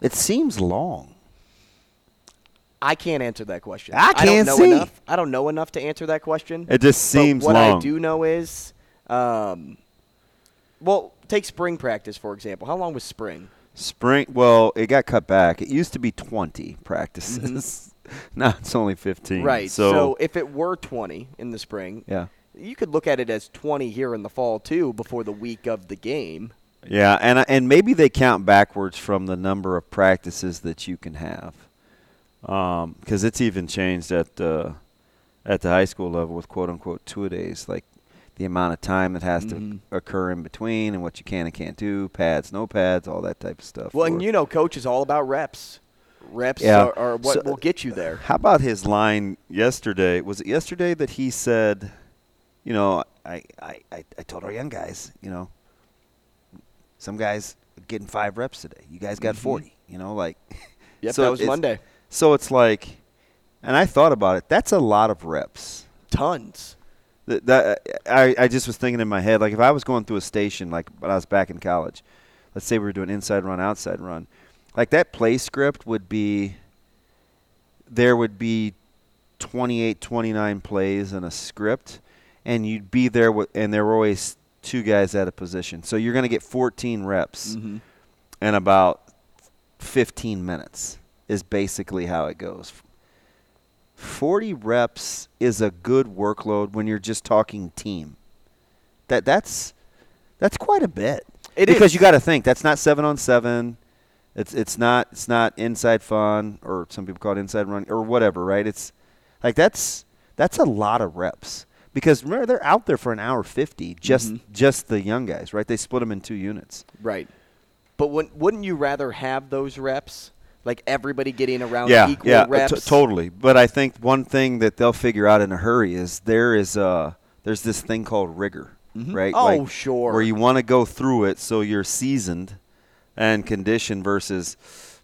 It seems long. I can't answer that question. I don't can't know see. enough. I don't know enough to answer that question. It just seems what I do know is, um, well, take spring practice for example. How long was spring? Spring. Well, it got cut back. It used to be 20 practices. now it's only 15. Mm-hmm. Right. So, So, if it were 20 in the spring, yeah. you could look at it as 20 here in the fall too, before the week of the game. Yeah, and and maybe they count backwards from the number of practices that you can have, because it's even changed at the at the high school level with quote unquote two days, like the amount of time that has Mhm. to occur in between and what you can and can't do, pads, no pads, all that type of stuff. Well, Or- and you know, coach is all about reps. Reps Yeah. are, are what So- will get you there. How about his line yesterday? Was it yesterday that he said, you know, I, I, I, I told our young guys, you know, some guys getting five reps today. You guys got Mhm. 40, you know, like. Yep, so that was Monday. So it's like, and I thought about it. That's a lot of reps. Tons. That, that I, I just was thinking in my head, like if I was going through a station, like when I was back in college, let's say we were doing inside run, outside run, like that play script would be, there would be 28, 29 plays in a script, and you'd be there with, and there were always two guys at a position. So you're going to get 14 reps Mhm. in about 15 minutes is basically how it goes. 40 reps is a good workload when you're just talking team. That that's that's quite a bit. It because is. you got to think that's not 7 on 7. It's it's not it's not inside fun or some people call it inside run or whatever, right? It's like that's that's a lot of reps. Because remember they're out there for an hour 50 just Mhm. just the young guys, right? They split them in two units. Right. But wouldn't wouldn't you rather have those reps? Like everybody getting around yeah, equal yeah, reps? t- totally. But I think one thing that they'll figure out in a hurry is there is uh there's this thing called rigor, Mhm. right? Oh, Like, sure. Where you want to go through it so you're seasoned and conditioned versus,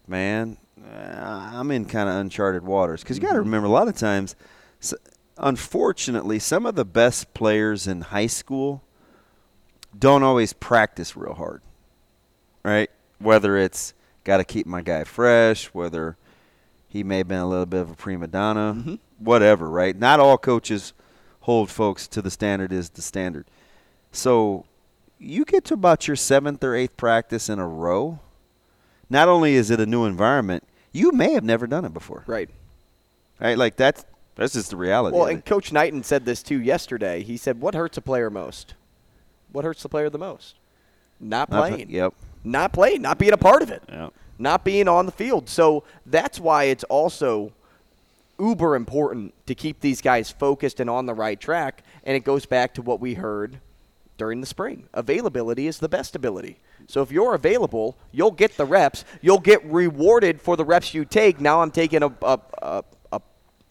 man, uh, I'm in kind of uncharted waters. Because you got to Mhm. remember, a lot of times, s unfortunately, some of the best players in high school don't always practice real hard, right? Whether it's got to keep my guy fresh, whether he may have been a little bit of a prima donna, Mhm. whatever, right? Not all coaches hold folks to the standard is the standard. So you get to about your seventh or eighth practice in a row. Not only is it a new environment, you may have never done it before, Right. right? Like that's that's just the reality. Well, and. Coach Knighton said this too yesterday. He said, "What hurts a player most? What hurts the player the most? Not Not- playing. Yep. Not playing. Not being a part of it. Yep. Not being on the field. So that's why it's also uber important to keep these guys focused and on the right track. And it goes back to what we heard during the spring. Availability is the best ability. So if you're available, you'll get the reps. You'll get rewarded for the reps you take. Now I'm taking a, a, a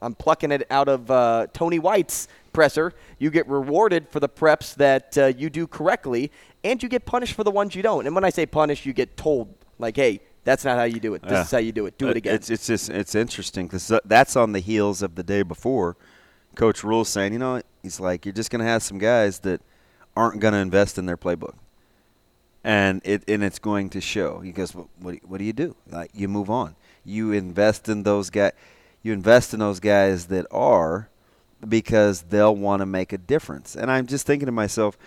I'm plucking it out of uh, Tony White's presser. You get rewarded for the preps that uh, you do correctly, and you get punished for the ones you don't. And when I say punish, you get told like, "Hey, that's not how you do it. This Yeah. is how you do it. Do Uh, it again." It's it's just it's interesting because that's on the heels of the day before. Coach Rhule saying, you know, he's like, you're just going to have some guys that aren't going to invest in their playbook, and it and it's going to show. He goes, what what, what do you do? Like you move on. You invest in those guys. You invest in those guys that are because they'll want to make a difference. And I'm just thinking to myself,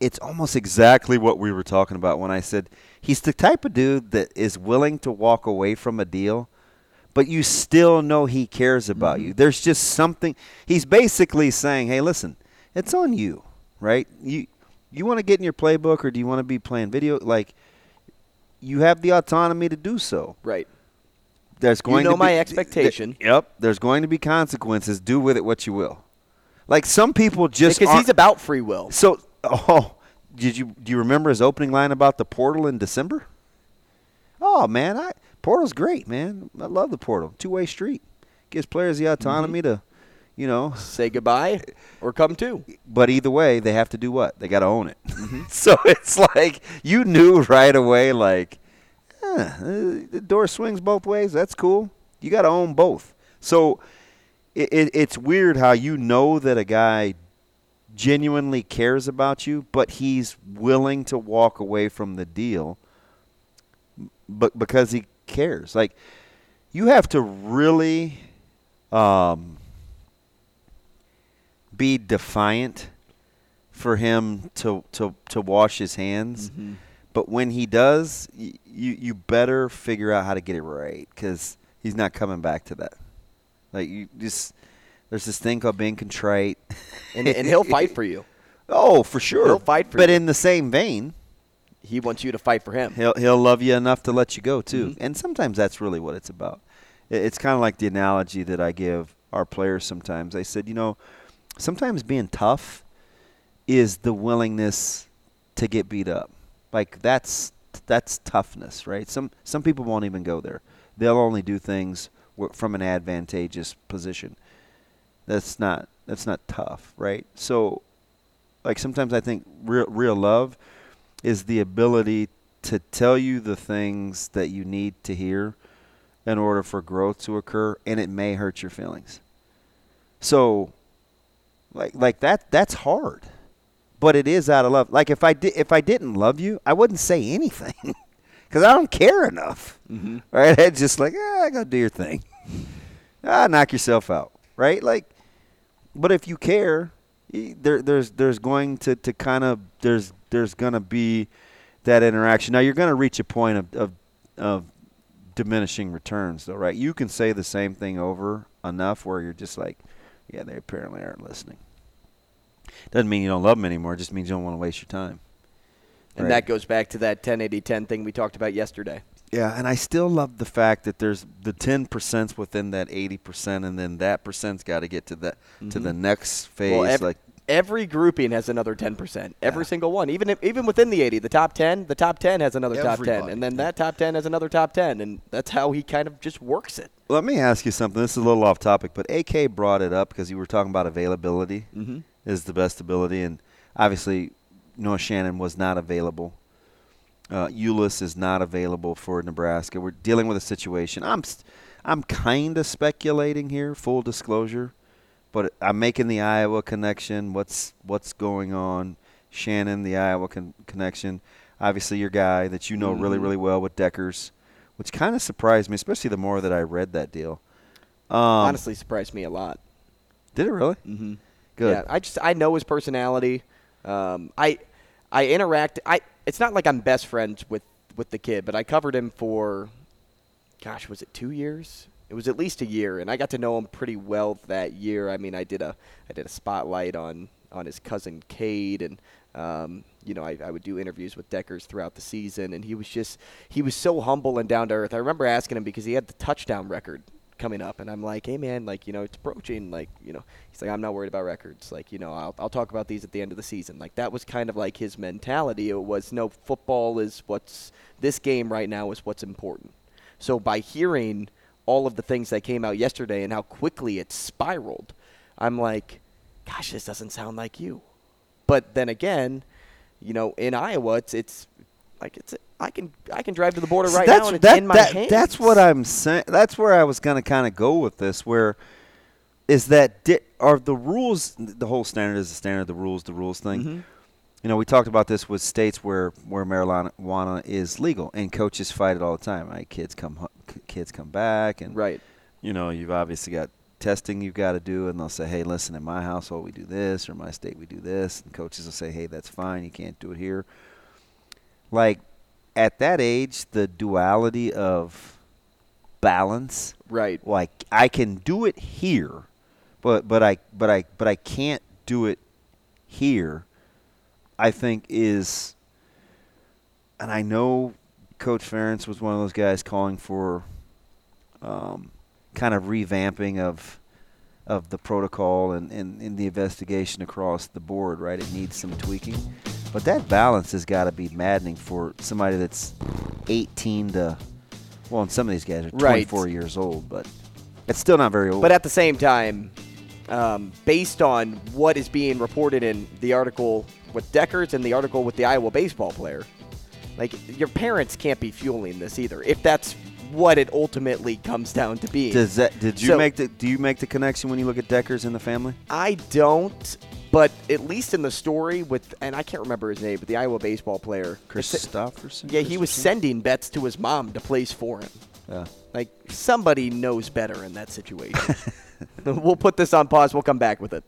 it's almost exactly what we were talking about when I said he's the type of dude that is willing to walk away from a deal, but you still know he cares about mm-hmm. you. There's just something he's basically saying, "Hey, listen, it's on you, right? You you want to get in your playbook or do you want to be playing video like you have the autonomy to do so. right. There's going know to be, my expectation. th- yep, there's going to be consequences. Do with it what you will. Like some people just Because he's about free will. so, oh, did you do you remember his opening line about the portal in December? Oh man, I portal's great, man. I love the portal. Two way street. Gives players the mm-hmm. autonomy to, you know. Say goodbye or come to. But either way, they have to do what? They got to own it. Mm-hmm. so it's like you knew right away, like, eh, the door swings both ways. That's cool. You got to own both. So it, it, it's weird how you know that a guy genuinely cares about you, but he's willing to walk away from the deal but because he cares. Like you have to really um, be defiant for him to to to wash his hands. Mm-hmm. But when he does, y- you you better figure out how to get it right because he's not coming back to that. Like you just there's this thing called being contrite, And, and he'll fight for you. oh, for sure. He'll fight for but you. in the same vein, He wants you to fight for him. He'll he'll love you enough to let you go too, Mhm. and sometimes that's really what it's about. It- It's kind of like the analogy that I give our players. Sometimes I said, you know, sometimes being tough is the willingness to get beat up. Like that's that's toughness, right? Some some people won't even go there. They'll only do things from an advantageous position. That's not that's not tough, right? So, like sometimes I think real real love is the ability to tell you the things that you need to hear in order for growth to occur and it may hurt your feelings. So like like that that's hard. But it is out of love. Like if I did if I didn't love you, I wouldn't say anything cuz I don't care enough. Mm-hmm. Right? I'd just like, "Ah, go do your thing." ah, knock yourself out, right? Like but if you care, there, there's there's going to, to kind of there's there's gonna be that interaction. Now you're gonna reach a point of, of of diminishing returns, though, right? You can say the same thing over enough where you're just like, yeah, they apparently aren't listening. Doesn't mean you don't love them anymore. It just means you don't want to waste your time. And Right. that goes back to that 10-80-10 thing we talked about yesterday. Yeah, and I still love the fact that there's the ten percent within that eighty percent, and then that percent's got to get to that to the next phase. Mm-hmm. Well, ev- like every grouping has another 10%. Every Yeah. single one. Even if, even within the 80, the top 10, the top 10 has another top 10. And then that top 10 has another top 10. And that's how he kind of just works it. Let me ask you something. This is a little off topic, but AK brought it up because you were talking about availability Mm-hmm. Is the best ability, and obviously Noah Shannon was not available. Uh, Euless is not available for Nebraska. We're dealing with a situation. I'm st- I'm kind of speculating here, full disclosure, but I'm making the Iowa connection. What's what's going on? Shannon, the Iowa con- connection. Obviously, your guy that you know really Mhm. really well with Dekkers, which kind of surprised me, especially the more that I read that deal. Um, Honestly, surprised me a lot. did it really? Mm-hmm. Good. Yeah, I just I know his personality. Um, I I interact. I it's not like I'm best friends with with the kid, but I covered him for, gosh, was it two years? It was at least a year, and I got to know him pretty well that year. I mean, I did a I did a spotlight on on his cousin Cade, and um, you know I, I would do interviews with Dekkers throughout the season, and he was just he was so humble and down to earth. I remember asking him because he had the touchdown record coming up, and I'm like, hey man, like you know it's approaching, like you know he's like I'm not worried about records, like you know I'll I'll talk about these at the end of the season. Like that was kind of like his mentality. It was no football is what's this game right now is what's important. So by hearing all of the things that came out yesterday and how quickly it spiraled, I'm like, gosh, this doesn't sound like you. But then again, you know, in Iowa, it's it's like it's I can I can drive to the border right that's, now and it's that- in my that- hands. That's what I'm saying. That's where I was going to kind of go with this. Where is that? Di- are the rules? The whole standard is the standard. The rules, the rules thing. Mhm. You know, we talked about this with states where where marijuana is legal, and coaches fight it all the time. Right? Kids come kids come back, and right. you know, you've obviously got testing you've got to do, and they'll say, hey, listen, in my household we do this, or my state we do this, and coaches will say, hey, that's fine, you can't do it here. Like at that age, the duality of balance, Right. like I can do it here, but but I but I but I can't do it here. I think is, and I know Coach Ferentz was one of those guys calling for um, kind of revamping of of the protocol and, and, and the investigation across the board, right? It needs some tweaking. But that balance has got to be maddening for somebody that's 18 to Well, and some of these guys are Right. 24 years old, but it's still not very old. But at the same time, um, based on what is being reported in the article with Dekkers and the article with the Iowa baseball player, like your parents can't be fueling this either. If that's what it ultimately comes down to being. Does that? Did you So- make the? Do you make the connection when you look at Dekkers in the family? I don't, but at least in the story with, and I can't remember his name, but the Iowa baseball player, Chris. Yeah, he was sending bets to his mom to place for him. Yeah. Like somebody knows better in that situation. we'll put this on pause. We'll come back with it.